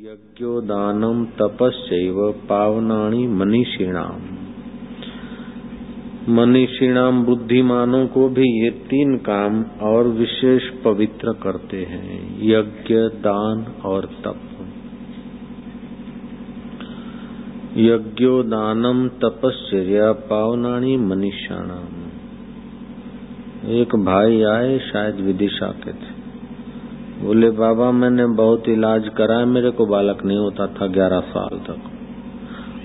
यज्ञोदानम तपस्व पावनाणी मनीषिणाम। मनीषिणाम बुद्धिमानों को भी ये तीन काम और विशेष पवित्र करते हैं, यज्ञ, दान और तप। यज्ञोदानम तपस्या पावनाणी मनीषाणाम। एक भाई आए, शायद विदिशा के थे। बोले, बाबा, मैंने बहुत इलाज कराया मेरे को बालक नहीं होता था ग्यारह साल तक।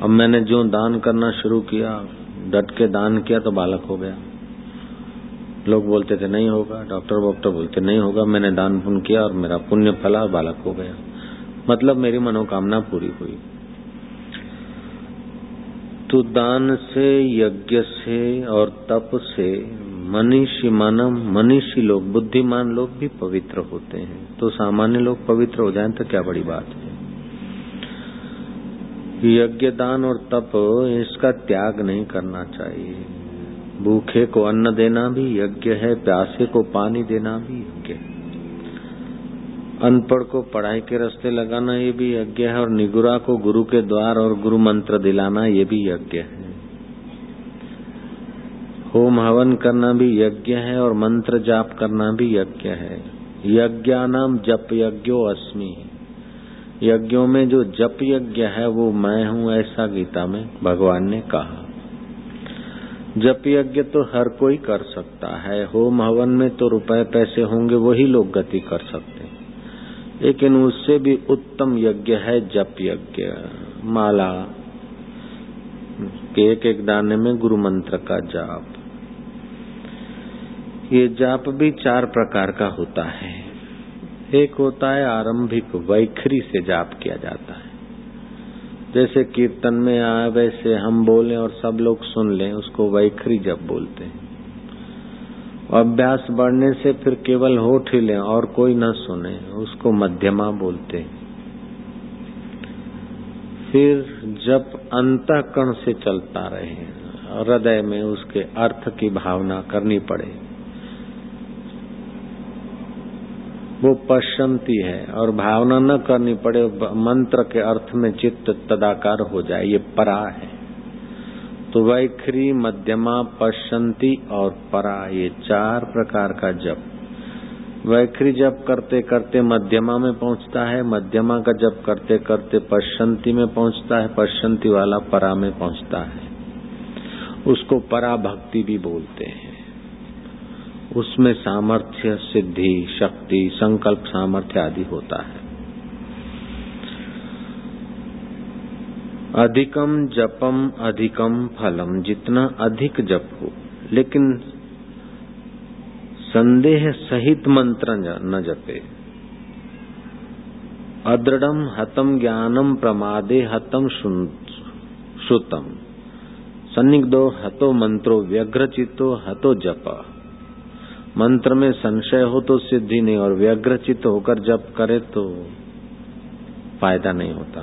अब मैंने जो दान करना शुरू किया, डट के दान किया तो बालक हो गया। लोग बोलते थे, नहीं होगा। डॉक्टर वॉक्टर बोलते, नहीं होगा, मैंने दान पुण्य किया और मेरा पुण्य फला, बालक हो गया। मतलब मेरी मनोकामना पूरी हुई। तो दान से, यज्ञ से और तप से मनीषी मानव मनीषी लोग, बुद्धिमान लोग भी पवित्र होते हैं। तो सामान्य लोग पवित्र हो जाएँ तो क्या बड़ी बात है? यज्ञ दान और तप, इसका त्याग नहीं करना चाहिए। भूखे को अन्न देना भी यज्ञ है, प्यासे को पानी देना भी यज्ञ है। अनपढ़ को पढ़ाई के रास्ते लगाना ये भी यज्ञ है, और निगुरा को गुरु के द्वार और गुरु मंत्र दिलाना ये भी यज्ञ है। होम हवन करना भी यज्ञ है और मंत्र जाप करना भी यज्ञ है। यज्ञानाम जप यज्ञो अस्मि। यज्ञों में जो जप यज्ञ है, वो मैं हूँ ऐसा गीता में भगवान ने कहा। जप यज्ञ तो हर कोई कर सकता है। होम हवन में तो रुपए पैसे होंगे, वही लोग गति कर सकते हैं। लेकिन उससे भी उत्तम यज्ञ है जप यज्ञ। माला। के एक एक दाने में गुरु मंत्र का जाप। ये जाप भी चार प्रकार का होता है। एक होता है आरंभिक वैखरी से जाप किया जाता है। जैसे कीर्तन में आए वैसे हम बोलें और सब लोग सुन लें, उसको वैखरी जब बोलते हैं। अभ्यास बढ़ने से फिर केवल होठ ही लें और कोई न सुने, उसको मध्यमा बोलते हैं। फिर जब अंतकरण से चलता रहे हृदय में उसके अर्थ की भावना करनी पड़े। वो पश्चंती है और भावना न करनी पड़े, मंत्र के अर्थ में चित्त तदाकार हो जाए, ये परा है। तो वैखरी मध्यमा पश्चंती और परा, ये चार प्रकार का जप। वैखरी जप करते करते मध्यमा में पहुँचता है, मध्यमा का जप करते करते पश्चंती में पहुँचता है पश्चंती वाला परा में पहुँचता है। उसको परा भक्ति भी बोलते हैं। उसमें सामर्थ्य, सिद्धि, शक्ति, संकल्प, सामर्थ्य आदि होता है। अधिकम जपम, अधिकम फलम, जितना अधिक जप हो। लेकिन संदेह सहित मंत्र न जपे। अदृढ़ हतम ज्ञानम प्रमादे हतम श्रुतम सन्निग्धो हतो मंत्रो व्यग्र चित्तो हतो जप। मंत्र में संशय हो तो सिद्धि नहीं और व्यग्रचित होकर जप करे तो फ़ायदा नहीं होता।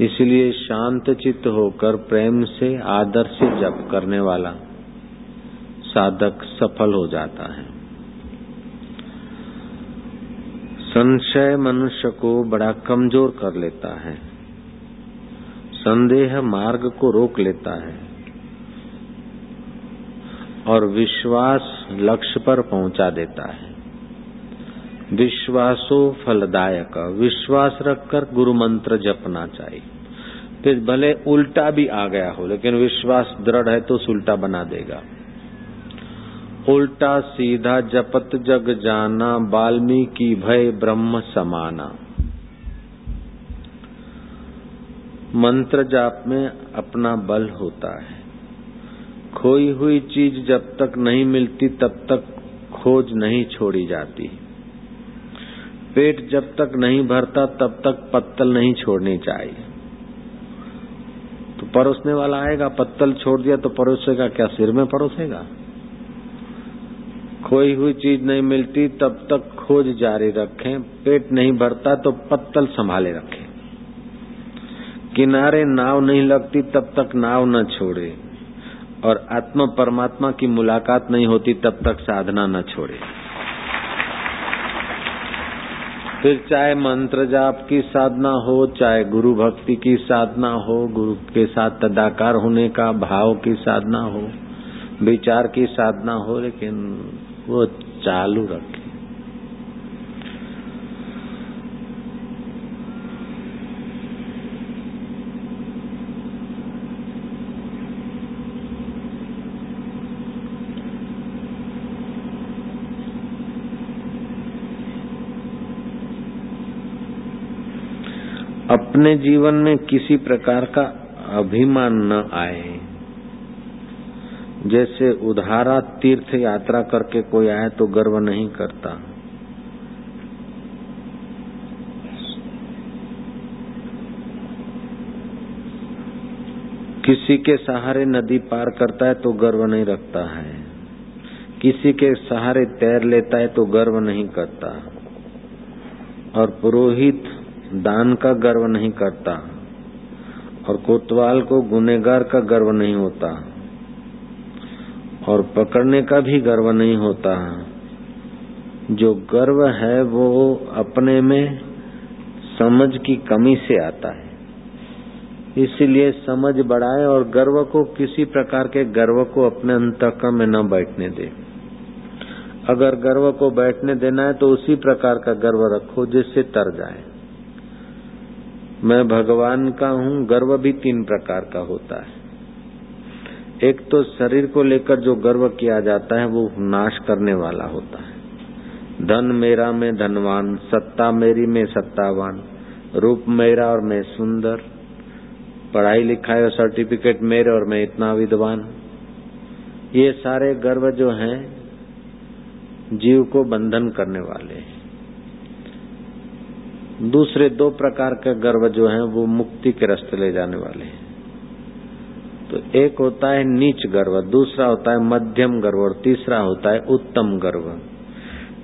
इसलिए शांत चित्त होकर प्रेम से आदर से जप करने वाला साधक सफल हो जाता है। संशय मनुष्य को बड़ा कमज़ोर कर लेता है। संदेह मार्ग को रोक लेता है। और विश्वास लक्ष्य पर पहुँचा देता है। विश्वासो फलदायक, विश्वास रखकर गुरु मंत्र जपना चाहिए। फिर भले उल्टा भी आ गया हो, लेकिन विश्वास दृढ़ है तो उल्टा बना देगा। उल्टा सीधा जपत जग जाना, वाल्मीकि भय ब्रह्म समाना। मंत्र जाप में अपना बल होता है। खोई हुई चीज़ जब तक नहीं मिलती, तब तक खोज नहीं छोड़ी जाती। पेट जब तक नहीं भरता, तब तक पत्तल नहीं छोड़नी चाहिए। तो परोसने वाला आएगा, पत्तल छोड़ दिया तो परोसेगा क्या, सिर में परोसेगा? खोई हुई चीज़ नहीं मिलती, तब तक खोज जारी रखें। पेट नहीं भरता तो पत्तल संभाले रखें। किनारे नाव नहीं लगती, तब तक नाव न छोड़े। और आत्म परमात्मा की मुलाकात नहीं होती, तब तक साधना न छोड़े। फिर चाहे मंत्र जाप की साधना हो, चाहे गुरु भक्ति की साधना हो, गुरु के साथ तदाकार होने का, भाव की साधना हो, विचार की साधना हो, लेकिन वो चालू रखे अपने जीवन में किसी प्रकार का अभिमान न आए। जैसे उधारा तीर्थ यात्रा करके कोई आए तो गर्व नहीं करता। किसी के सहारे नदी पार करता है तो गर्व नहीं रखता है। किसी के सहारे तैर लेता है तो गर्व नहीं करता। और पुरोहित दान का गर्व नहीं करता और कोतवाल को गुनेगार का गर्व नहीं होता और पकड़ने का भी गर्व नहीं होता। जो गर्व है वो अपने में समझ की कमी से आता है। इसलिए समझ बढ़ाए और गर्व को किसी प्रकार के गर्व को अपने अंतक में न बैठने दे। अगर गर्व को बैठने देना है तो उसी प्रकार का गर्व रखो जिससे तर जाए। मैं भगवान का हूँ, गर्व भी तीन प्रकार का होता है। एक तो शरीर को लेकर जो गर्व किया जाता है, वो नाश करने वाला होता है। धन मेरा में धनवान, सत्ता मेरी में सत्तावान, रूप मेरा और मैं सुंदर, पढ़ाई लिखाई और सर्टिफिकेट मेरे और मैं इतना विद्वान। ये सारे गर्व जो हैं, जीव को बंधन करने वाले हैं। दूसरे दो प्रकार के गर्व जो हैं, वो मुक्ति के रास्ते ले जाने वाले हैं। तो एक होता है नीच गर्व दूसरा होता है मध्यम गर्व और तीसरा होता है उत्तम गर्व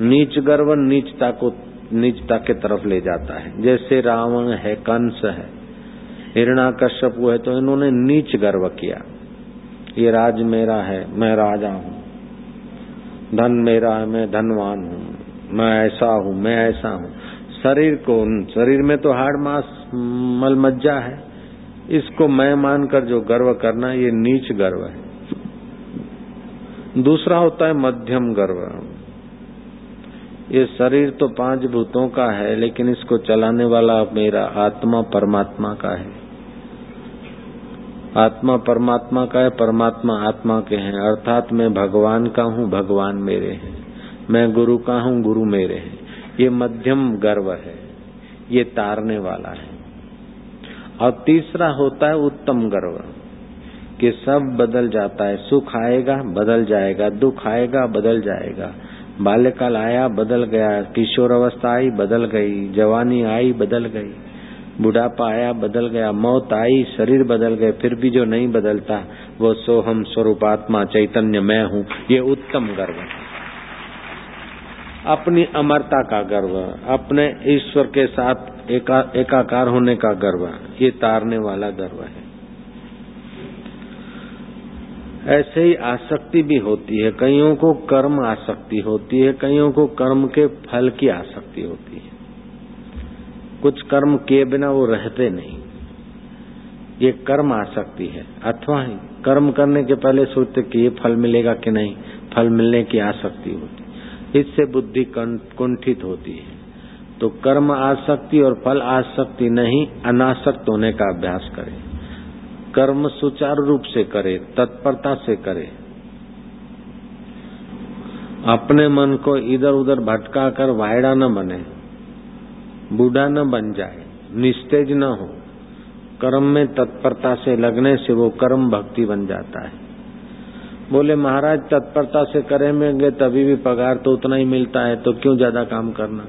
नीच गर्व नीचता को, नीचता के तरफ़ ले जाता है। जैसे रावण है, कंस है, हिरणा कश्यप है तो इन्होंने नीच गर्व किया। ये राज मेरा है, मैं राजा हूँ। धन मेरा है, मैं धनवान हूँ। मैं ऐसा हूँ, मैं ऐसा हूँ। शरीर को, शरीर में तो हाड़ मास मल मज्जा है। इसको मैं मानकर जो गर्व करना, ये नीच गर्व है। दूसरा होता है मध्यम गर्व। ये शरीर तो पाँच भूतों का है, लेकिन इसको चलाने वाला मेरा आत्मा परमात्मा का है। आत्मा परमात्मा का है, परमात्मा आत्मा के हैं। अर्थात मैं भगवान का हूँ, भगवान मेरे हैं। मैं गुरु का हूँ, गुरु मेरे हैं। ये मध्यम गर्व है, ये तारने वाला है। और तीसरा होता है उत्तम गर्व, कि सब बदल जाता है, सुख आएगा, बदल जाएगा, दुख आएगा, बदल जाएगा। बाल्यकाल आया, बदल गया, किशोर अवस्था आई, बदल गई, जवानी आई, बदल गई। बुढ़ापा आया, बदल गया, मौत आई, शरीर बदल गए, फिर भी जो नहीं बदलता, वो सोहम स्वरूपात्मा चैतन्य मैं हूँ, ये उत्तम गर्व है। अपनी अमरता का गर्व अपने ईश्वर के साथ एका, एकाकार होने का गर्व ये तारने वाला गर्व है। ऐसे ही आसक्ति भी होती है। कईयों को कर्म आसक्ति होती है कईयों को कर्म के फल की आसक्ति होती है। कुछ कर्म किए बिना वो रहते नहीं। ये कर्म आसक्ति है। अथवा कर्म करने के पहले सोचते कि ये फल मिलेगा कि नहीं फल मिलने की आसक्ति होती इससे बुद्धि कुंठित होती है। तो कर्म आसक्ति और फल आसक्ति नहीं, अनासक्त होने का अभ्यास करें। कर्म सुचारू रूप से करे, तत्परता से करे। अपने मन को इधर उधर भटका कर वायड़ा न बने, बूढ़ा न बन जाए, निस्तेज न हो। कर्म में तत्परता से लगने से वो कर्म भक्ति बन जाता है। बोले, महाराज, तत्परता से करेंगे, तभी भी पगार तो उतना ही मिलता है तो क्यों ज़्यादा काम करना?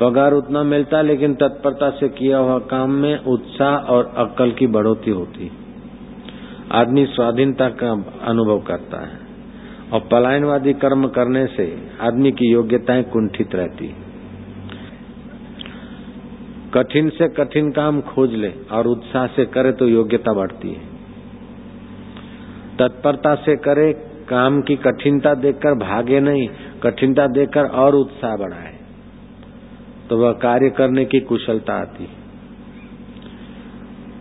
पगार उतना मिलता है लेकिन तत्परता से किया हुआ काम में उत्साह और अक्ल की बढ़ोतरी होती। आदमी स्वाधीनता का अनुभव करता है और पलायनवादी कर्म करने से आदमी की योग्यताएँ कुंठित रहती कठिन से कठिन काम खोज ले और उत्साह से करे तो योग्यता बढ़ती है। तत्परता से करे, काम की कठिनता देखकर भागे नहीं, कठिनता देखकर और उत्साह बढ़ाए। तो वह कार्य करने की कुशलता आती।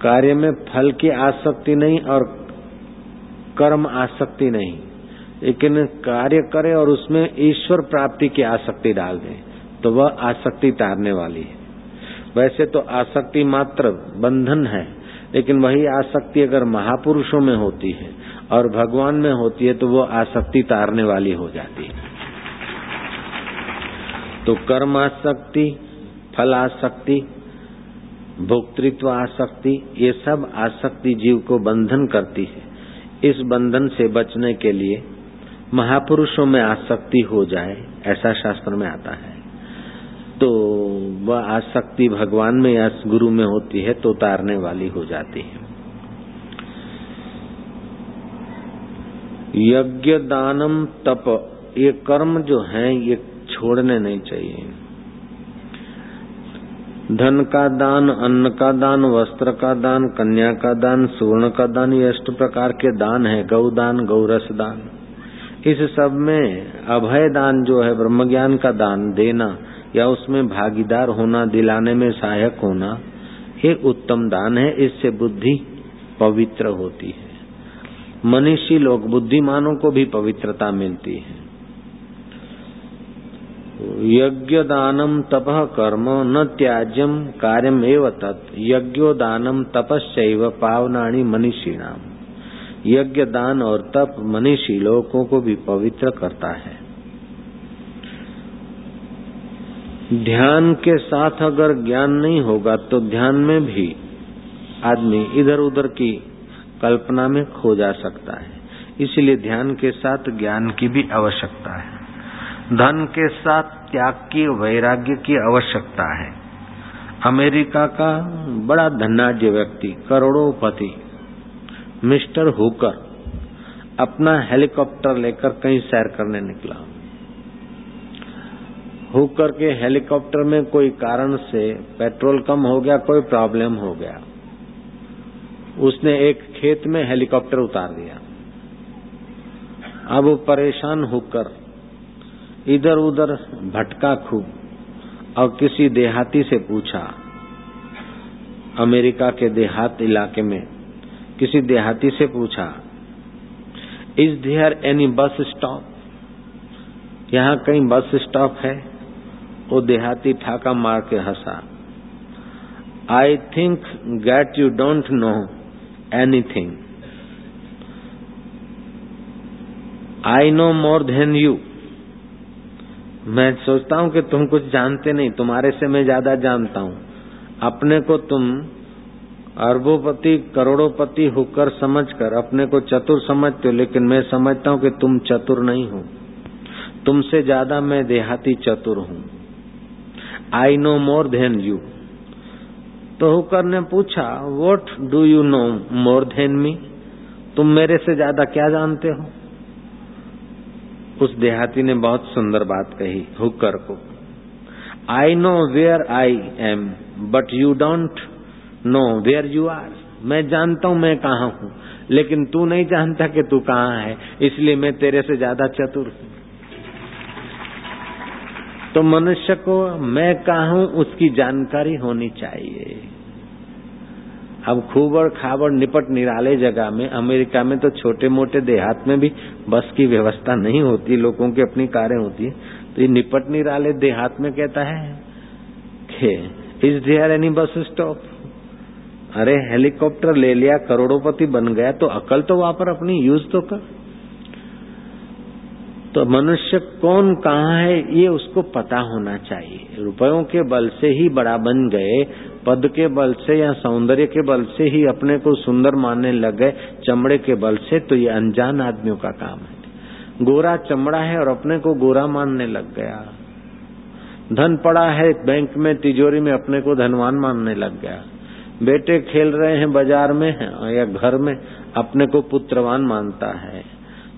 कार्य में फल की आसक्ति नहीं और कर्म आसक्ति नहीं, लेकिन कार्य करे और उसमें ईश्वर प्राप्ति की आसक्ति डाल दे तो वह आसक्ति तारने वाली है। वैसे तो आसक्ति मात्र बंधन है, लेकिन वही आसक्ति अगर महापुरुषों में होती है और भगवान में होती है तो वो आसक्ति तारने वाली हो जाती है। तो कर्म आसक्ति, फल आसक्ति, भोक्तृत्व आसक्ति, ये सब आसक्ति जीव को बंधन करती है। इस बंधन से बचने के लिए महापुरुषों में आसक्ति हो जाए, ऐसा शास्त्र में आता है। तो वह आसक्ति भगवान में या गुरु में होती है तो उतारने वाली हो जाती है। यज्ञ दानम तप, ये कर्म जो है, ये छोड़ने नहीं चाहिए। धन का दान, अन्न का दान, वस्त्र का दान, कन्या का दान, सुवर्ण का दान, ये अष्ट प्रकार के दान है गौदान गौरस दान। इस सब में अभय दान जो है ब्रह्म ज्ञान का दान देना, या उसमें भागीदार होना, दिलाने में सहायक होना, ये उत्तम दान है, इससे बुद्धि पवित्र होती है। मनीषी लोग बुद्धिमानों को भी पवित्रता मिलती है। यज्ञ दानम तप कर्म, न त्याज्यम कार्यम एव तत्। यज्ञो दानम तपस्व पावनाणी मनीषीणाम। यज्ञ दान और तप मनीषी लोगों को भी पवित्र करता है। ध्यान के साथ अगर ज्ञान नहीं होगा तो ध्यान में भी आदमी इधर उधर की कल्पना में खो जा सकता है। इसलिए ध्यान के साथ ज्ञान की भी आवश्यकता है। धन के साथ त्याग की, वैराग्य की आवश्यकता है। अमेरिका का बड़ा धनाढ़ व्यक्ति, करोड़ोंपति, मिस्टर हुकर, अपना हेलीकॉप्टर लेकर कहीं सैर करने निकला। हुकर के हेलीकॉप्टर में कोई कारण से पेट्रोल कम हो गया, कोई प्रॉब्लम हो गया। उसने एक खेत में हेलीकॉप्टर उतार दिया। अब वो परेशान होकर इधर उधर भटका खूब, और किसी देहाती से पूछा, अमेरिका के देहात इलाके में किसी देहाती से पूछा is there any bus stop यहाँ कहीं बस स्टॉप है, वो देहाती ठाका मार के हंसा I think that you don't know anything I know more than you मैं सोचता हूँ कि तुम कुछ जानते नहीं, तुम्हारे से मैं ज़्यादा जानता हूँ। अपने को तुम अरबोपति, करोड़ोपति होकर समझकर अपने को चतुर समझते हो, लेकिन मैं समझता हूँ कि तुम चतुर नहीं हो। तुमसे ज़्यादा मैं देहाती चतुर हूँ। I know more than you तो हुकर ने पूछा what do you know more than me तुम मेरे से ज़्यादा क्या जानते हो? उस देहाती ने बहुत सुंदर बात कही हुकर को I know where I am but you don't know where you are मैं जानता हूँ मैं कहा हूँ, लेकिन तू नहीं जानता कि तू कहाँ है, इसलिए मैं तेरे से ज़्यादा चतुर हूँ। तो मनुष्य को मैं कहा, उसकी जानकारी होनी चाहिए। अब खूबड़ खाबड़ निपट निराले जगह में, अमेरिका में तो छोटे मोटे देहात में भी बस की व्यवस्था नहीं होती, लोगों की अपनी कारें होती। तो ये निपट निराले देहात में कहता है कि is there any bus stop अरे, हेलीकॉप्टर ले लिया, करोड़ोपति बन गया तो अकल तो वहाँ पर अपनी, यूज़ तो कर। तो मनुष्य कौन कहाँ है, ये उसको पता होना चाहिए। रुपयों के बल से ही बड़ा बन गए, पद के बल से या सौंदर्य के बल से ही अपने को सुंदर मानने लग गए, चमड़े के बल से तो ये अनजान आदमियों का काम है। गोरा चमड़ा है और अपने को गोरा मानने लग गया। धन पड़ा है, बैंक में, तिजोरी में अपने को धनवान मानने लग गया। बेटे खेल रहे हैं, बाज़ार में या घर में, अपने को पुत्रवान मानता है।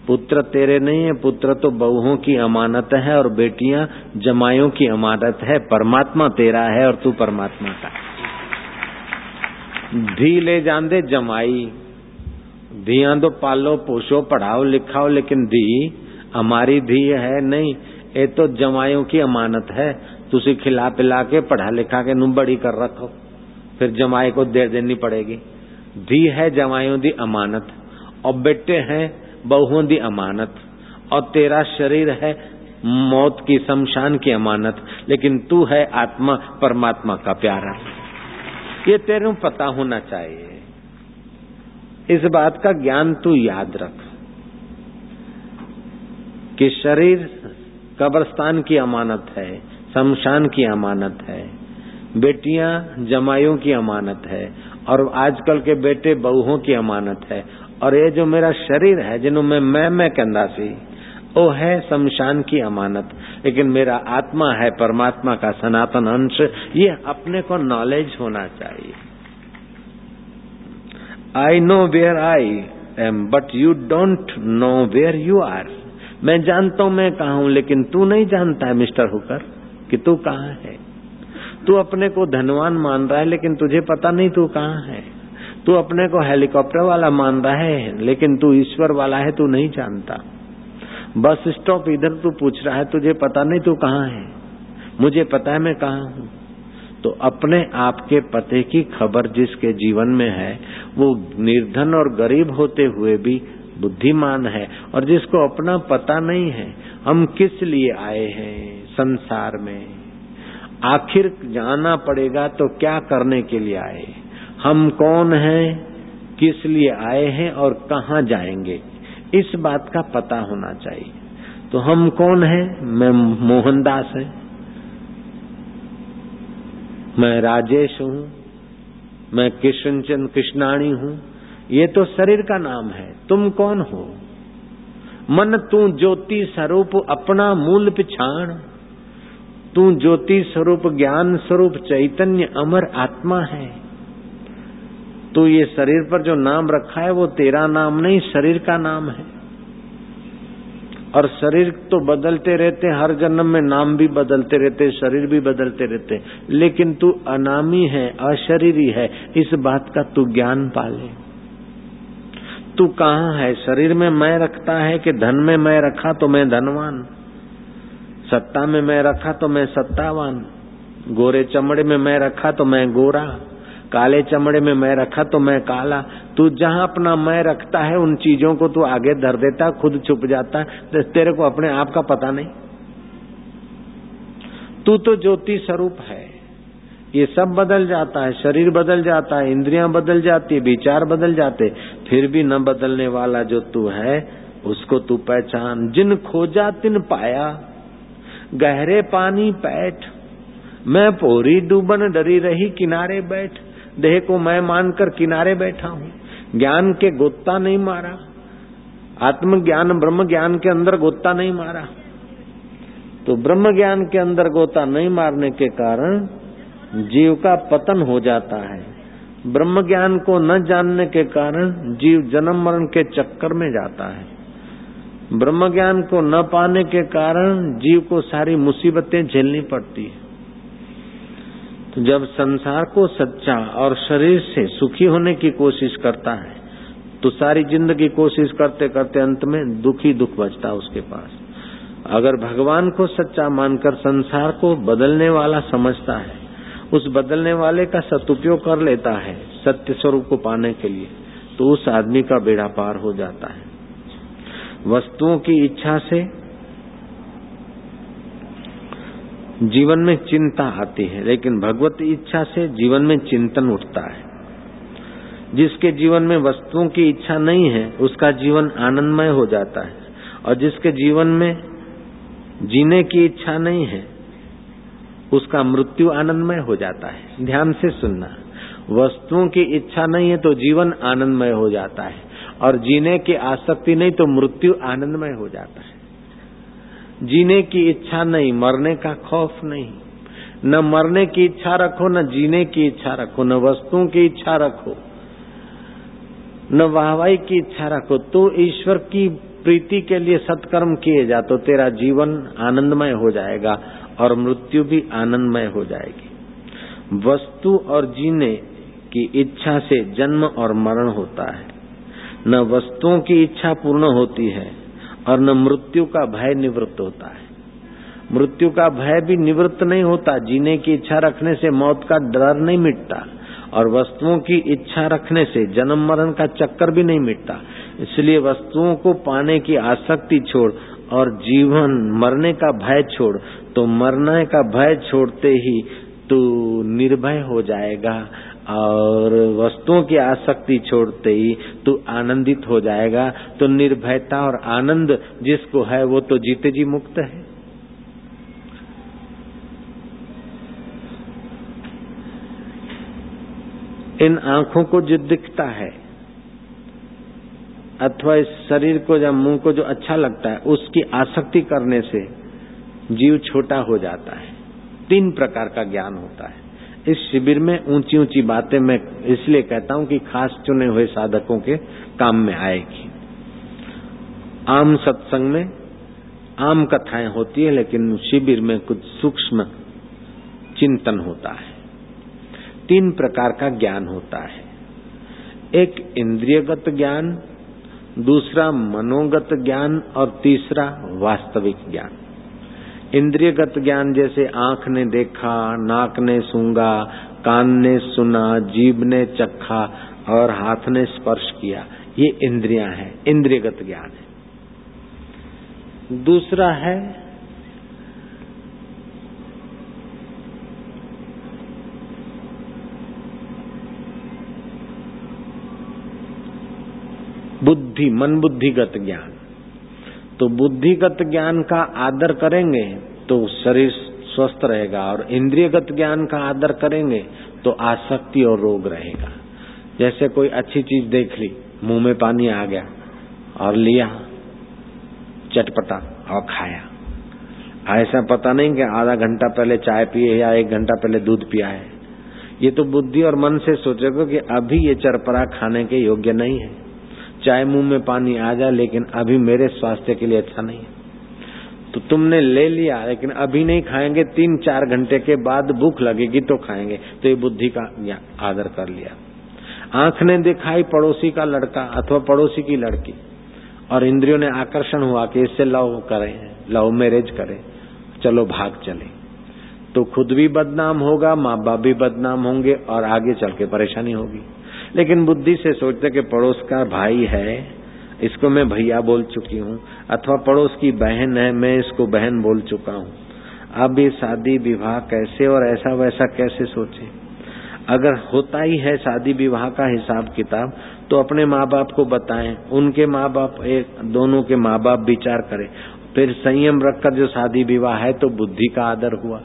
पुत्र तेरे नहीं है, पुत्र तो बहुओं की अमानत है और बेटियाँ जमाइयों की अमानत है। परमात्मा तेरा है और तू परमात्मा का धी ले जाते जमाई, धिया तो पालो पोषो पढ़ाओ लिखाओ, लेकिन धी, हमारी धी है नहीं, ये तो जमाइयों की अमानत है। तुसी खिला पिला के, पढ़ा लिखा के, नू बड़ी कर रखो, फिर जमाई को दे देनी पड़ेगी। धी है जमाइयों दी अमानत, और बेटे हैं बहुओं दी अमानत। और तेरा शरीर है मौत की शमशान की अमानत, लेकिन तू है आत्मा, परमात्मा का प्यारा। ये तेरे पता होना चाहिए। इस बात का ज्ञान तू याद रख कि शरीर कब्रस्तान की अमानत है, शमशान की अमानत है, बेटियाँ जमाइयों की अमानत है, और आजकल के बेटे बहुओं की अमानत है। और ये जो मेरा शरीर है जिन्होंने मैं मैं कहता सी वो है शमशान की अमानत। लेकिन मेरा आत्मा है परमात्मा का सनातन अंश। ये अपने को नॉलेज होना चाहिए। I know where I am but you don't know where you are मैं जानता हूँ मैं कहा हूँ, लेकिन तू नहीं जानता है, मिस्टर हुकर, कि तू कहाँ है। तू अपने को धनवान मान रहा है, लेकिन तुझे पता नहीं तू कहाँ है। तू अपने को हेलीकॉप्टर वाला मान रहा है, लेकिन तू ईश्वर वाला है, तू नहीं जानता। बस स्टॉप, इधर तू पूछ रहा है, तुझे पता नहीं तू कहाँ है। मुझे पता है मैं कहाँ हूँ। तो अपने आप के पते की खबर जिसके जीवन में है, वो निर्धन और गरीब होते हुए भी बुद्धिमान है, और जिसको अपना पता नहीं है, हम किस लिए आए हैं संसार में? आखिर जाना पड़ेगा तो क्या करने के लिए आए हम कौन हैं, किस लिए आए हैं और कहाँ जाएँगे? इस बात का पता होना चाहिए। तो हम कौन हैं? मैं मोहनदास है। मैं राजेश हूँ। मैं कृष्णचंद कृष्णाणी हूँ। ये तो शरीर का नाम है। तुम कौन हो? मन तू ज्योति स्वरूप अपना मूल पिछाण। तू ज्योति स्वरूप, ज्ञान स्वरूप, चैतन्य अमर आत्मा है। तो ये शरीर पर जो नाम रखा है, वो तेरा नाम नहीं, शरीर का नाम है। और शरीर तो बदलते रहते हर जन्म में नाम भी बदलते रहते शरीर भी बदलते रहते लेकिन तू अनामी है, अशरीरी है, इस बात का तू ज्ञान पाले। तू कहाँ है? शरीर में मैं रखता है कि धन में मैं रखा तो मैं धनवान? सत्ता में मैं रखा तो मैं सत्तावान? गोरे चमड़े में मैं रखा तो मैं गोरा? काले चमड़े में मैं रखा तो मैं काला। तू जहाँ अपना मैं रखता है, उन चीज़ों को तू आगे धर देता, खुद छुप जाता। है तो तेरे को अपने आप का पता नहीं। तू तो ज्योति स्वरूप है। ये सब बदल जाता है, शरीर बदल जाता है, इंद्रियाँ बदल जाती है, विचार बदल जाते फिर भी न बदलने वाला जो तू है, उसको तू पहचान। जिन खोजा तिन पाया, गहरे पानी पैठ। मैं पोरी डूबन डरी रही, किनारे बैठ। देह को मैं मानकर किनारे बैठा हूँ। ज्ञान के गोता नहीं मारा। आत्म ज्ञान ब्रह्म ज्ञान के अंदर गोत्ता नहीं मारा। तो ब्रह्म ज्ञान के अंदर गोता नहीं मारने के कारण जीव का पतन हो जाता है। ब्रह्म ज्ञान को न जानने के कारण जीव जन्म मरण के चक्कर में जाता है। ब्रह्म ज्ञान को न पाने के कारण जीव को सारी मुसीबतें झेलनी पड़ती है। जब संसार को सच्चा और शरीर से सुखी होने की कोशिश करता है तो सारी ज़िंदगी कोशिश करते करते अंत में दुखी दुख बचता उसके पास। अगर भगवान को सच्चा मानकर संसार को बदलने वाला समझता है, उस बदलने वाले का सदुपयोग कर लेता है सत्य स्वरूप को पाने के लिए तो उस आदमी का बेड़ा पार हो जाता है। वस्तुओं की इच्छा से जीवन में चिंता आती है, लेकिन भगवत इच्छा से जीवन में चिंतन उठता है। जिसके जीवन में वस्तुओं की इच्छा नहीं है, उसका जीवन आनंदमय हो जाता है। और जिसके जीवन में जीने की इच्छा नहीं है, उसका मृत्यु आनंदमय हो जाता है। ध्यान से सुनना। वस्तुओं की इच्छा नहीं है तो जीवन आनंदमय हो जाता है, और जीने की आसक्ति नहीं तो मृत्यु आनंदमय हो जाता है। जीने की इच्छा नहीं, मरने का खौफ नहीं। न मरने की इच्छा रखो, न जीने की इच्छा रखो, न वस्तुओं की इच्छा रखो, न वाहवाही की इच्छा रखो। तो ईश्वर की प्रीति के लिए सत्कर्म किए जा तो तेरा जीवन आनंदमय हो जाएगा और मृत्यु भी आनंदमय हो जाएगी। वस्तु और जीने की इच्छा से जन्म और मरण होता है। न वस्तुओं की इच्छा पूर्ण होती है और न मृत्यु का भय निवृत्त होता है। मृत्यु का भय भी निवृत्त नहीं होता, जीने की इच्छा रखने से मौत का डर नहीं मिटता और वस्तुओं की इच्छा रखने से जन्म मरण का चक्कर भी नहीं मिटता। इसलिए वस्तुओं को पाने की आसक्ति छोड़ और जीवन मरने का भय छोड़ तो मरने का भय छोड़ते ही तू निर्भय हो जाएगा। और वस्तुओं की आसक्ति छोड़ते ही तू आनंदित हो जाएगा। तो निर्भयता और आनंद जिसको है, वो तो जीते जी मुक्त है। इन आँखों को जो दिखता है, अथवा इस शरीर को या मुँह को जो अच्छा लगता है, उसकी आसक्ति करने से जीव छोटा हो जाता है। तीन प्रकार का ज्ञान होता है। इस शिविर में ऊँची ऊँची बातें मैं इसलिए कहता हूँ कि खास चुने हुए साधकों के काम में आएगी। आम सत्संग में आम कथाएँ होती है, लेकिन शिविर में कुछ सूक्ष्म चिंतन होता है। तीन प्रकार का ज्ञान होता है। एक इंद्रियगत ज्ञान, दूसरा मनोगत ज्ञान और तीसरा वास्तविक ज्ञान। इंद्रियगत ज्ञान जैसे आँख ने देखा, नाक ने सूँगा कान ने सुना, जीभ ने चखा और हाथ ने स्पर्श किया। ये इंद्रियाँ हैं, इंद्रियगत ज्ञान है। दूसरा है, बुद्धि मन बुद्धिगत ज्ञान। तो बुद्धिगत ज्ञान का आदर करेंगे तो शरीर स्वस्थ रहेगा और इंद्रियगत ज्ञान का आदर करेंगे तो आसक्ति और रोग रहेगा। जैसे कोई अच्छी चीज़ देख ली, मुँह में पानी आ गया और लिया, चटपटा और खाया। ऐसा पता नहीं कि आधा घंटा पहले चाय पिए या एक घंटा पहले दूध पिया है। ये तो बुद्धि और मन से सोचेगा कि अभी ये चरपरा खाने के योग्य नहीं है। चाहे मुँह में पानी आ जाए, लेकिन अभी मेरे स्वास्थ्य के लिए अच्छा नहीं है। तो तुमने ले लिया, लेकिन अभी नहीं खाएँगे, तीन चार घंटे के बाद भूख लगेगी तो खाएँगे। तो ये बुद्धि का आदर कर लिया। आँख ने दिखाई पड़ोसी का लड़का अथवा पड़ोसी की लड़की, और इंद्रियों ने आकर्षण हुआ कि इससे लव करें, लव मैरिज करें, चलो भाग चले। तो खुद भी बदनाम होगा, माँ बाप भी बदनाम होंगे, और आगे चल के परेशानी होगी। लेकिन बुद्धि से सोचते कि पड़ोस का भाई है, इसको मैं भैया बोल चुकी हूँ, अथवा पड़ोस की बहन है, मैं इसको बहन बोल चुका हूँ। अब ये शादी विवाह कैसे और ऐसा वैसा कैसे सोचे? अगर होता ही है शादी विवाह का हिसाब किताब तो अपने माँ बाप को बताएँ, उनके माँ बाप एक दोनों के माँ बाप विचार करें। फिर संयम रखकर जो शादी विवाह है तो बुद्धि का आदर हुआ।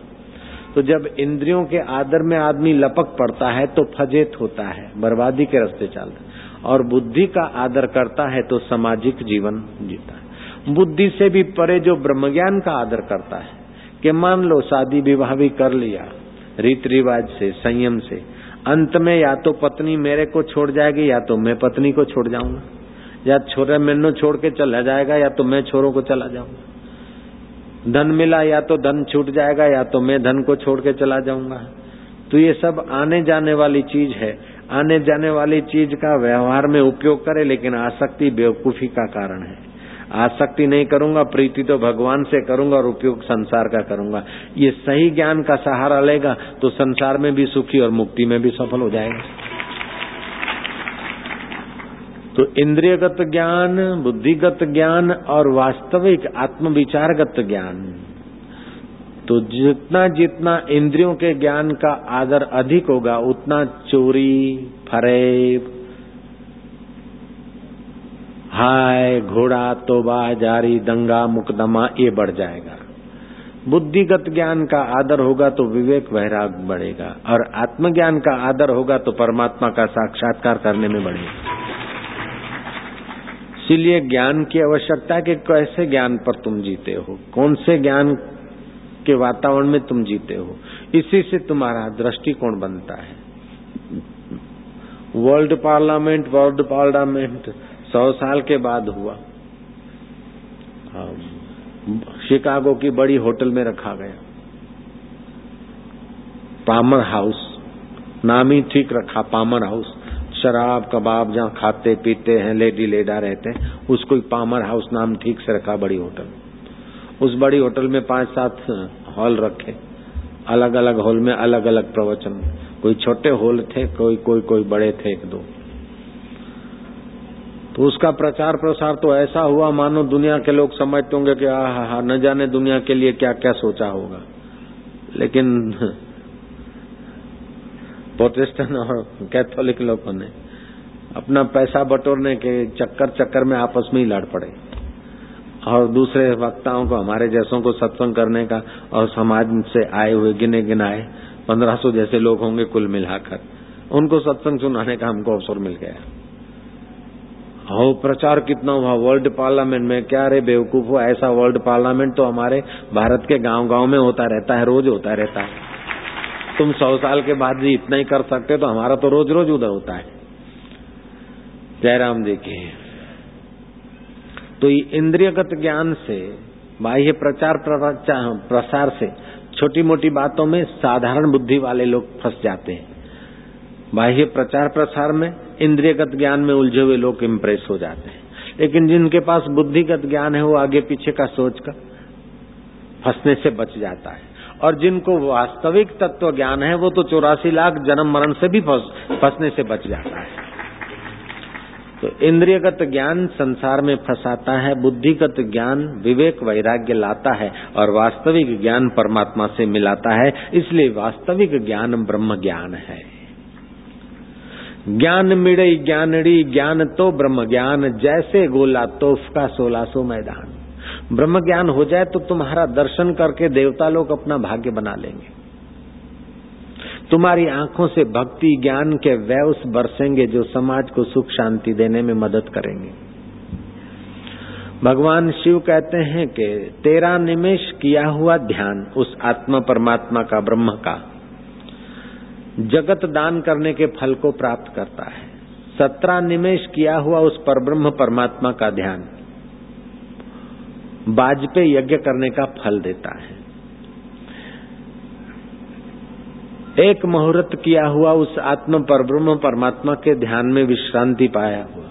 तो जब इंद्रियों के आदर में आदमी लपक पड़ता है तो फजेत होता है, बर्बादी के रास्ते चलता है। और बुद्धि का आदर करता है तो सामाजिक जीवन जीता है। बुद्धि से भी परे जो ब्रह्म ज्ञान का आदर करता है, कि मान लो शादी विवाह भी कर लिया, रीत रिवाज से, संयम से, अंत में या तो पत्नी मेरे को छोड़ जाएगी, या तो मैं पत्नी को छोड़ जाऊँगा। या छोरे मैनो छोड़ के चला जाएगा, या तो मैं छोरों को चला जाऊँगा। धन मिला या तो धन छूट जाएगा या तो मैं धन को छोड़ के चला जाऊँगा। तो ये सब आने जाने वाली चीज़ है। आने जाने वाली चीज़ का व्यवहार में उपयोग करे, लेकिन आसक्ति बेवकूफ़ी का कारण है। आसक्ति नहीं करूँगा, प्रीति तो भगवान से करूँगा और उपयोग संसार का करूँगा। ये सही ज्ञान का सहारा लेगा तो संसार में भी सुखी और मुक्ति में भी सफल हो जाएगा। तो इंद्रियगत ज्ञान, बुद्धिगत ज्ञान और वास्तविक आत्मविचारगत ज्ञान। तो जितना जितना इंद्रियों के ज्ञान का आदर अधिक होगा, उतना चोरी, फरेब, हाय, घोड़ा, तोबा, जारी, दंगा, मुकदमा, ये बढ़ जाएगा। बुद्धिगत ज्ञान का आदर होगा तो विवेक वैराग बढ़ेगा और आत्मज्ञान का आदर होगा तो परमात्मा का साक्षात्कार करने में बढ़ेगा। इसीलिए ज्ञान की आवश्यकता है कि कैसे ज्ञान पर तुम जीते हो? कौन से ज्ञान के वातावरण में तुम जीते हो? इसी से तुम्हारा दृष्टिकोण बनता है। वर्ल्ड पार्लियामेंट वर्ल्ड पार्लियामेंट सौ साल के बाद हुआ। शिकागो की बड़ी होटल में रखा गया। पामर हाउस, नाम ही ठीक रखा, पामर हाउस। शराब, कबाब जहाँ खाते, पीते हैं, लेडी, लेडा रहते हैं, उसको पामर हाउस नाम ठीक से रखा बड़ी होटल। उस बड़ी होटल में पाँच सात हॉल रखे। अलग अलग हॉल में अलग अलग प्रवचन। कोई छोटे हॉल थे, कोई कोई कोई बड़े थे, एक दो। तो उसका प्रचार प्रसार तो ऐसा हुआ, मानो दुनिया के लोग समझते होंगे कि हा हा न जाने दुनिया के लिए क्या क्या सोचा होगा। लेकिन प्रोटेस्टेंट और कैथोलिक लोगों ने अपना पैसा बटोरने के चक्कर चक्कर में आपस में ही लड़ पड़े। और दूसरे वक्ताओं को, हमारे जैसों को सत्संग करने का और समाज से आए हुए, गिने गिनाए पंद्रह सौ जैसे लोग होंगे कुल मिलाकर। उनको सत्संग सुनाने का हमको अवसर मिल गया। और प्रचार कितना हुआ, वर्ल्ड पार्लियामेंट में, क्या रे बेवकूफ़ हो, ऐसा वर्ल्ड पार्लियामेंट तो हमारे भारत के गाँव गाँव में होता रहता है, रोज होता रहता है। तुम सौ साल के बाद भी इतना ही कर सकते तो हमारा तो रोज रोज उधर होता है। जयराम जी के तो इंद्रियगत ज्ञान से, बाह्य प्रचार प्रसार से छोटी मोटी बातों में साधारण बुद्धि वाले लोग फंस जाते हैं। बाह्य प्रचार प्रसार में, इंद्रियगत ज्ञान में उलझे हुए लोग इम्प्रेस हो जाते हैं। लेकिन जिनके पास बुद्धिगत ज्ञान है, वो आगे पीछे का सोच कर फंसने से बच जाता है। और जिनको वास्तविक तत्व ज्ञान है, वो तो चौरासी लाख जन्म मरण से भी फंसने से बच जाता है। तो इंद्रियगत ज्ञान संसार में फंसाता है, बुद्धिगत ज्ञान विवेक वैराग्य लाता है, और वास्तविक ज्ञान परमात्मा से मिलाता है, इसलिए वास्तविक ज्ञान ब्रह्म ज्ञान है। ज्ञान मिड़े ज्ञानड़ी, ज्ञान तो ब्रह्म ज्ञान, जैसे गोला तोफ का सोलह सो मैदान। ब्रह्म ज्ञान हो जाए तो तुम्हारा दर्शन करके देवता लोग अपना भाग्य बना लेंगे। तुम्हारी आँखों से भक्ति, ज्ञान के व्यवस बरसेंगे जो समाज को सुख, शांति देने में मदद करेंगे। भगवान शिव कहते हैं कि तेरा निमेश किया हुआ ध्यान उस आत्मा परमात्मा का, ब्रह्म का, जगत दान करने के फल को प्राप्त करता है। सत्रह निमेश किया हुआ उस पर ब्रह्म परमात्मा का ध्यान। बाजपे यज्ञ करने का फल देता है। एक मुहूर्त किया हुआ उस आत्म पर, ब्रह्म परमात्मा के ध्यान में विश्रांति पाया हुआ।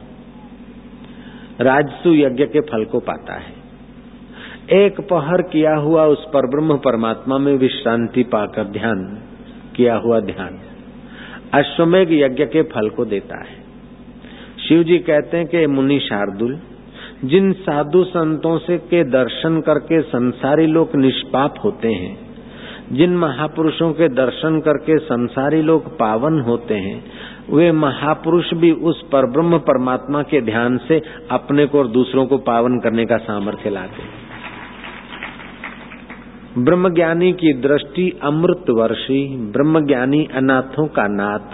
राजसु यज्ञ के फल को पाता है। एक पहर किया हुआ उस पर, ब्रह्म परमात्मा में विश्रांति पाकर ध्यान, किया हुआ ध्यान। अश्वमेघ यज्ञ के फल को देता है। शिव जी कहते हैं कि मुनि शार्दुल जिन साधु संतों से के दर्शन करके संसारी लोग निष्पाप होते हैं, जिन महापुरुषों के दर्शन करके संसारी लोग पावन होते हैं, वे महापुरुष भी उस पर ब्रह्म परमात्मा के ध्यान से अपने को और दूसरों को पावन करने का सामर्थ्य लाते हैं। ब्रह्मज्ञानी की दृष्टि अमृत वर्षी ब्रह्मज्ञानी अनाथों का नाथ,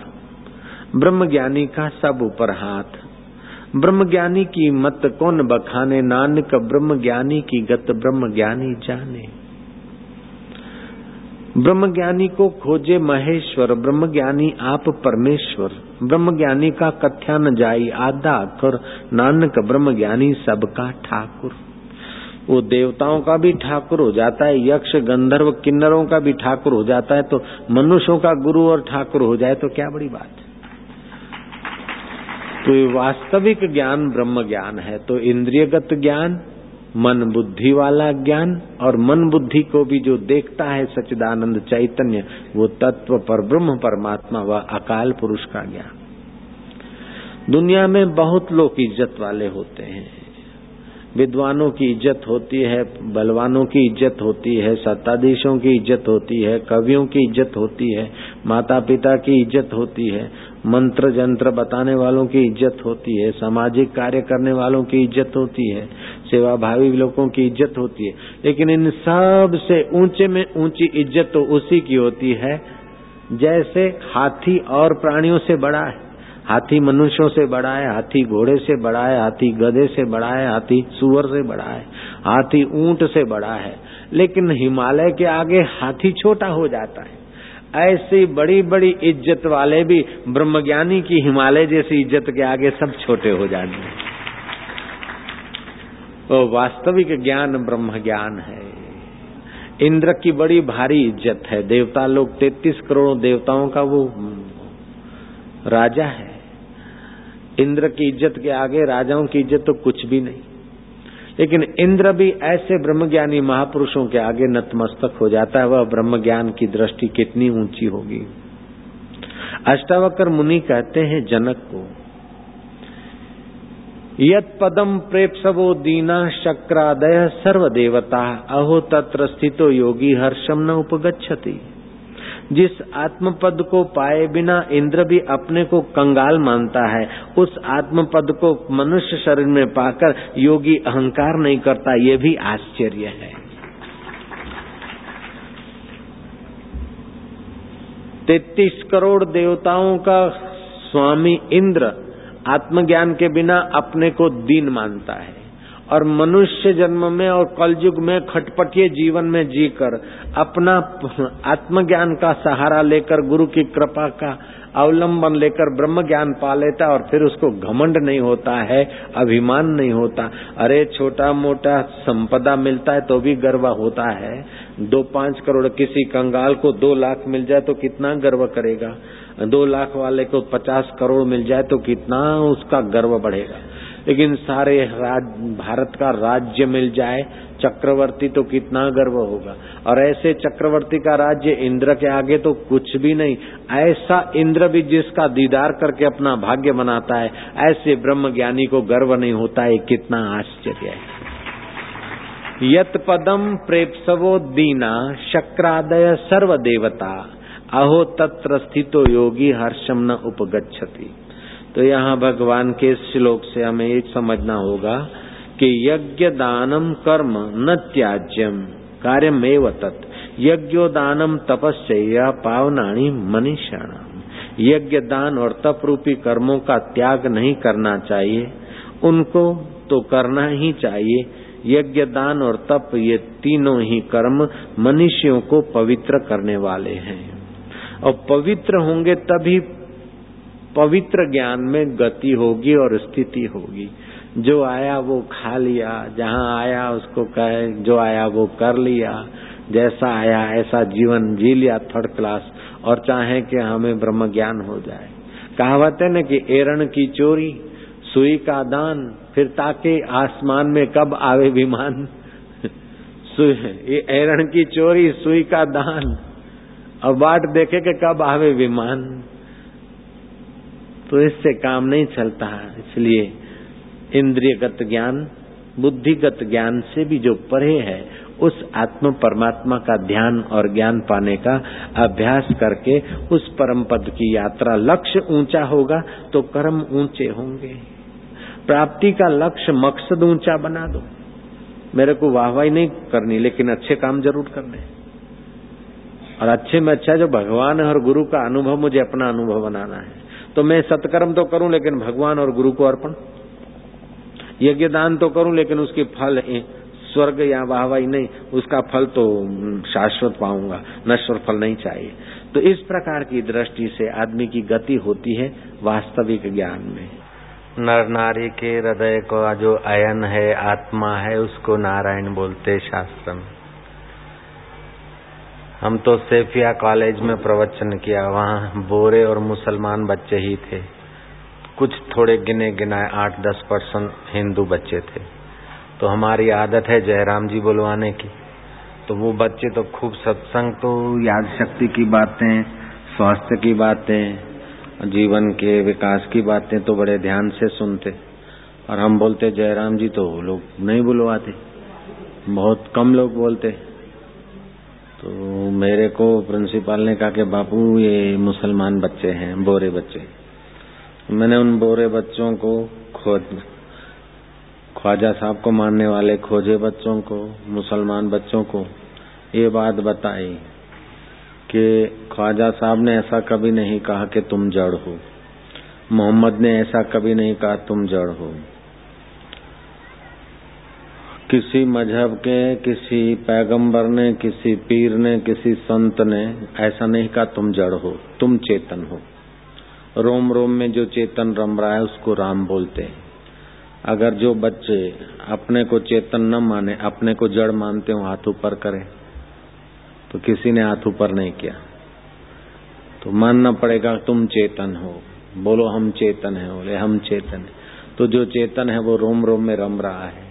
ब्रह्मज्ञानी का सब ऊपर हाथ ब्रह्मज्ञानी की मत कौन बखाने? नानक ब्रह्मज्ञानी की गत ब्रह्मज्ञानी जाने। ब्रह्मज्ञानी को खोजे महेश्वर, ब्रह्मज्ञानी आप परमेश्वर। ब्रह्मज्ञानी का कथ्या न जाई आधा अखर नानक ब्रह्मज्ञानी सबका ठाकुर। वो देवताओं का भी ठाकुर हो जाता है, यक्ष, गंधर्व, किन्नरों का भी ठाकुर हो जाता है तो मनुष्यों का गुरु और ठाकुर हो जाए तो क्या बड़ी बात तो ये वास्तविक ज्ञान ब्रह्म ज्ञान है तो इंद्रियगत ज्ञान, मन बुद्धि वाला ज्ञान और मन बुद्धि को भी जो देखता है सच्चिदानंद चैतन्य, वो तत्व पर ब्रह्म परमात्मा व अकाल पुरुष का ज्ञान। दुनिया में बहुत लोग इज़्ज़त वाले होते हैं। विद्वानों की इज़्ज़त होती है, बलवानों की इज़्ज़त होती है, सत्ताधीशों की इज़्ज़त होती है, कवियों की इज़्ज़त होती है माता पिता की इज़्ज़त होती है। मंत्र जंत्र बताने वालों की इज़्ज़त होती है, सामाजिक कार्य करने वालों की इज़्ज़त होती है सेवा भावी लोगों की इज़्ज़त होती है। लेकिन इन सबसे ऊँचे में ऊँची इज़्ज़त तो उसी की होती है, जैसे हाथी और प्राणियों से बड़ा है। हाथी मनुष्यों से बड़ा है, हाथी घोड़े से बड़ा है, हाथी गधे से बड़ा है, हाथी सुअर से बड़ा है, हाथी ऊँट से बड़ा है। लेकिन हिमालय के आगे हाथी छोटा हो जाता है। ऐसी बड़ी बड़ी इज़्ज़त वाले भी ब्रह्मज्ञानी की हिमालय जैसी इज़्ज़त के आगे सब छोटे हो जाते हैं। तो वास्तविक ज्ञान ब्रह्म ज्ञान है। इंद्र की बड़ी भारी इज़्ज़त है। देवता लोग तैतीस करोड़ देवताओं का वो राजा है। इंद्र की इज़्ज़त के आगे राजाओं की इज़्ज़त तो कुछ भी नहीं। लेकिन इंद्र भी ऐसे ब्रह्मज्ञानी महापुरुषों के आगे नतमस्तक हो जाता है, वह ब्रह्म ज्ञान की दृष्टि कितनी ऊँची होगी। अष्टावकर मुनि कहते हैं जनक को, यत पदम प्रेपसवो दीना शक्रादय सर्व देवता अहो तत्र स्थितो योगी हर्षम न उपगछति जिस आत्म पद को पाए बिना इंद्र भी अपने को कंगाल मानता है, उस आत्म पद को मनुष्य शरीर में पाकर योगी अहंकार नहीं करता, ये भी आश्चर्य है। तैतीस करोड़ देवताओं का स्वामी इंद्र आत्मज्ञान के बिना अपने को दीन मानता है। और मनुष्य जन्म में और कलयुग में खटपटिए जीवन में जीकर अपना आत्मज्ञान का सहारा लेकर गुरु की कृपा का अवलंबन लेकर ब्रह्म ज्ञान पा लेता और फिर उसको घमंड नहीं होता है, अभिमान नहीं होता। अरे छोटा मोटा संपदा मिलता है तो भी गर्व होता है। दो पाँच करोड़ किसी कंगाल को दो लाख मिल जाए तो कितना गर्व करेगा। दो लाख वाले को पचास करोड़ मिल जाए तो कितना उसका गर्व बढ़ेगा। लेकिन सारे राज, भारत का राज्य मिल जाए चक्रवर्ती तो कितना गर्व होगा। और ऐसे चक्रवर्ती का राज्य इंद्र के आगे तो कुछ भी नहीं। ऐसा इंद्र भी जिसका दीदार करके अपना भाग्य बनाता है ऐसे ब्रह्म ज्ञानी को गर्व नहीं होता है कितना आश्चर्य है। यत पदम प्रेपसवो दीना शक्रादय सर्व देवता अहो तत्र स्थितो योगी हर्षम न उपगछति तो यहाँ भगवान के श्लोक से हमें एक समझना होगा कि यज्ञ दानम कर्म न त्याज्यम, कार्यमेव तत्। यज्ञोदानम तपस्या पावनाणी मनीषाणाम। यज्ञ दान और तप रूपी कर्मों का त्याग नहीं करना चाहिए। उनको तो करना ही चाहिए। यज्ञ दान और तप ये तीनों ही कर्म मनुष्यों को पवित्र करने वाले हैं। और पवित्र होंगे तभी पवित्र ज्ञान में गति होगी और स्थिति होगी। जो आया वो खा लिया, जहाँ आया उसको कहे, जो आया वो कर लिया, जैसा आया, ऐसा जीवन जी लिया थर्ड क्लास और चाहे कि हमें ब्रह्म ज्ञान हो जाए। कहावत है न कि एरण की चोरी, सुई का दान, फिर ताके आसमान में कब आवे विमान? एरण की चोरी, सुई का दान। और बाट देखे कि कब आवे विमान? तो इससे काम नहीं चलता। है इसलिए इंद्रियगत ज्ञान, बुद्धिगत ज्ञान से भी जो परे है, उस आत्म परमात्मा का ध्यान और ज्ञान पाने का अभ्यास करके उस परम पद की यात्रा लक्ष्य ऊँचा होगा तो कर्म ऊँचे होंगे। प्राप्ति का लक्ष्य मकसद ऊँचा बना दो। मेरे को वाहवाही नहीं करनी, लेकिन अच्छे काम ज़रूर करने। और अच्छे में अच्छा जो भगवान और गुरु का अनुभव, मुझे अपना अनुभव बनाना है। तो मैं सत्कर्म तो करूँ, लेकिन भगवान और गुरु को अर्पण। यज्ञ दान तो करूँ, लेकिन उसके फल स्वर्ग या वाहवाही नहीं, उसका फल तो शाश्वत पाऊँगा, नश्वर फल नहीं चाहिए। तो इस प्रकार की दृष्टि से आदमी की गति होती है वास्तविक ज्ञान में। नर नारी के हृदय का जो अयन है, आत्मा है, उसको नारायण बोलते शास्त्र में। हम तो सेफिया कॉलेज में प्रवचन किया, वहाँ बोरे और मुसलमान बच्चे ही थे। कुछ थोड़े गिने गिनाए आठ दस परसेंट हिंदू बच्चे थे। तो हमारी आदत है जयराम जी बुलवाने की। तो वो बच्चे तो खूब सत्संग तो याद शक्ति की बातें, स्वास्थ्य की बातें, जीवन के विकास की बातें तो बड़े ध्यान से सुनते। और हम बोलते, जयराम जी तो लोग नहीं बुलवाते। बहुत कम लोग बोलते। तो मेरे को प्रिंसिपल ने कहा कि बापू, ये मुसलमान बच्चे हैं, बोरे बच्चे। मैंने उन बोरे बच्चों को खोज, ख्वाजा साहब को मानने वाले खोजे बच्चों को, मुसलमान बच्चों को ये बात बताई कि ख्वाजा साहब ने ऐसा कभी नहीं कहा कि तुम जड़ हो। मोहम्मद ने ऐसा कभी नहीं कहा, तुम जड़ हो। किसी मज़हब के, किसी पैगंबर ने, किसी पीर ने, किसी संत ने ऐसा नहीं कहा, तुम जड़ हो, तुम चेतन हो. रोम रोम में जो चेतन रम रहा है, उसको राम बोलते हैं। अगर जो बच्चे अपने को चेतन न माने, अपने को जड़ मानते हो, हाथ ऊपर करें। तो किसी ने हाथ ऊपर नहीं किया। तो मानना पड़ेगा, तुम चेतन हो। बोलो, हम चेतन है। बोले, हम चेतन है। तो जो चेतन है, वो रोम रोम में रम रहा है।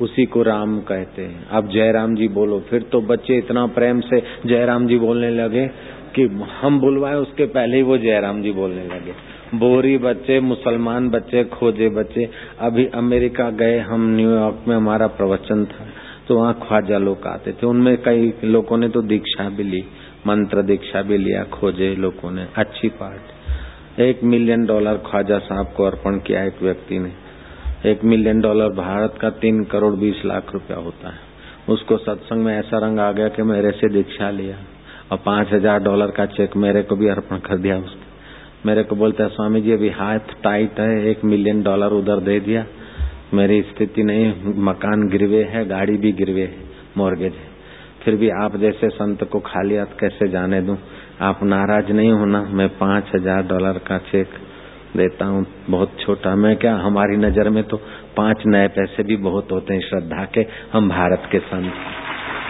उसी को राम कहते हैं। अब जयराम जी बोलो, फिर तो बच्चे इतना प्रेम से जयराम जी बोलने लगे कि हम बुलवाए, उसके पहले ही वो जयराम जी बोलने लगे। बोरी बच्चे, मुसलमान बच्चे, खोजे बच्चे, अभी अमेरिका गए, हम न्यूयॉर्क में हमारा प्रवचन था तो वहाँ ख्वाजा लोग आते थे। उनमें कई लोगों ने तो दीक्षा भी ली, मंत्र दीक्षा भी लिया, खोजे लोगों ने। अच्छी पार्ट एक मिलियन डॉलर ख्वाजा साहब को अर्पण किया एक व्यक्ति ने। एक मिलियन डॉलर भारत का तीन करोड़ बीस लाख रुपया होता है। उसको सत्संग में ऐसा रंग आ गया कि मेरे से दीक्षा लिया और पाँच हज़ार डॉलर का चेक मेरे को भी अर्पण कर दिया उसने। मेरे को बोलता है, स्वामी जी, अभी हाथ टाइट है, एक मिलियन डॉलर उधर दे दिया। मेरी स्थिति नहीं, मकान गिरवे है, गाड़ी भी गिरवे है मोर्गेज है। फिर भी आप जैसे संत को खाली हाथ कैसे जाने दूँ? आप नाराज़ नहीं होना, मैं पाँच हज़ार डॉलर का चेक देता हूँ, बहुत छोटा। मैं क्या, हमारी नज़र में तो पाँच नए पैसे भी बहुत होते हैं श्रद्धा के, हम भारत के संत।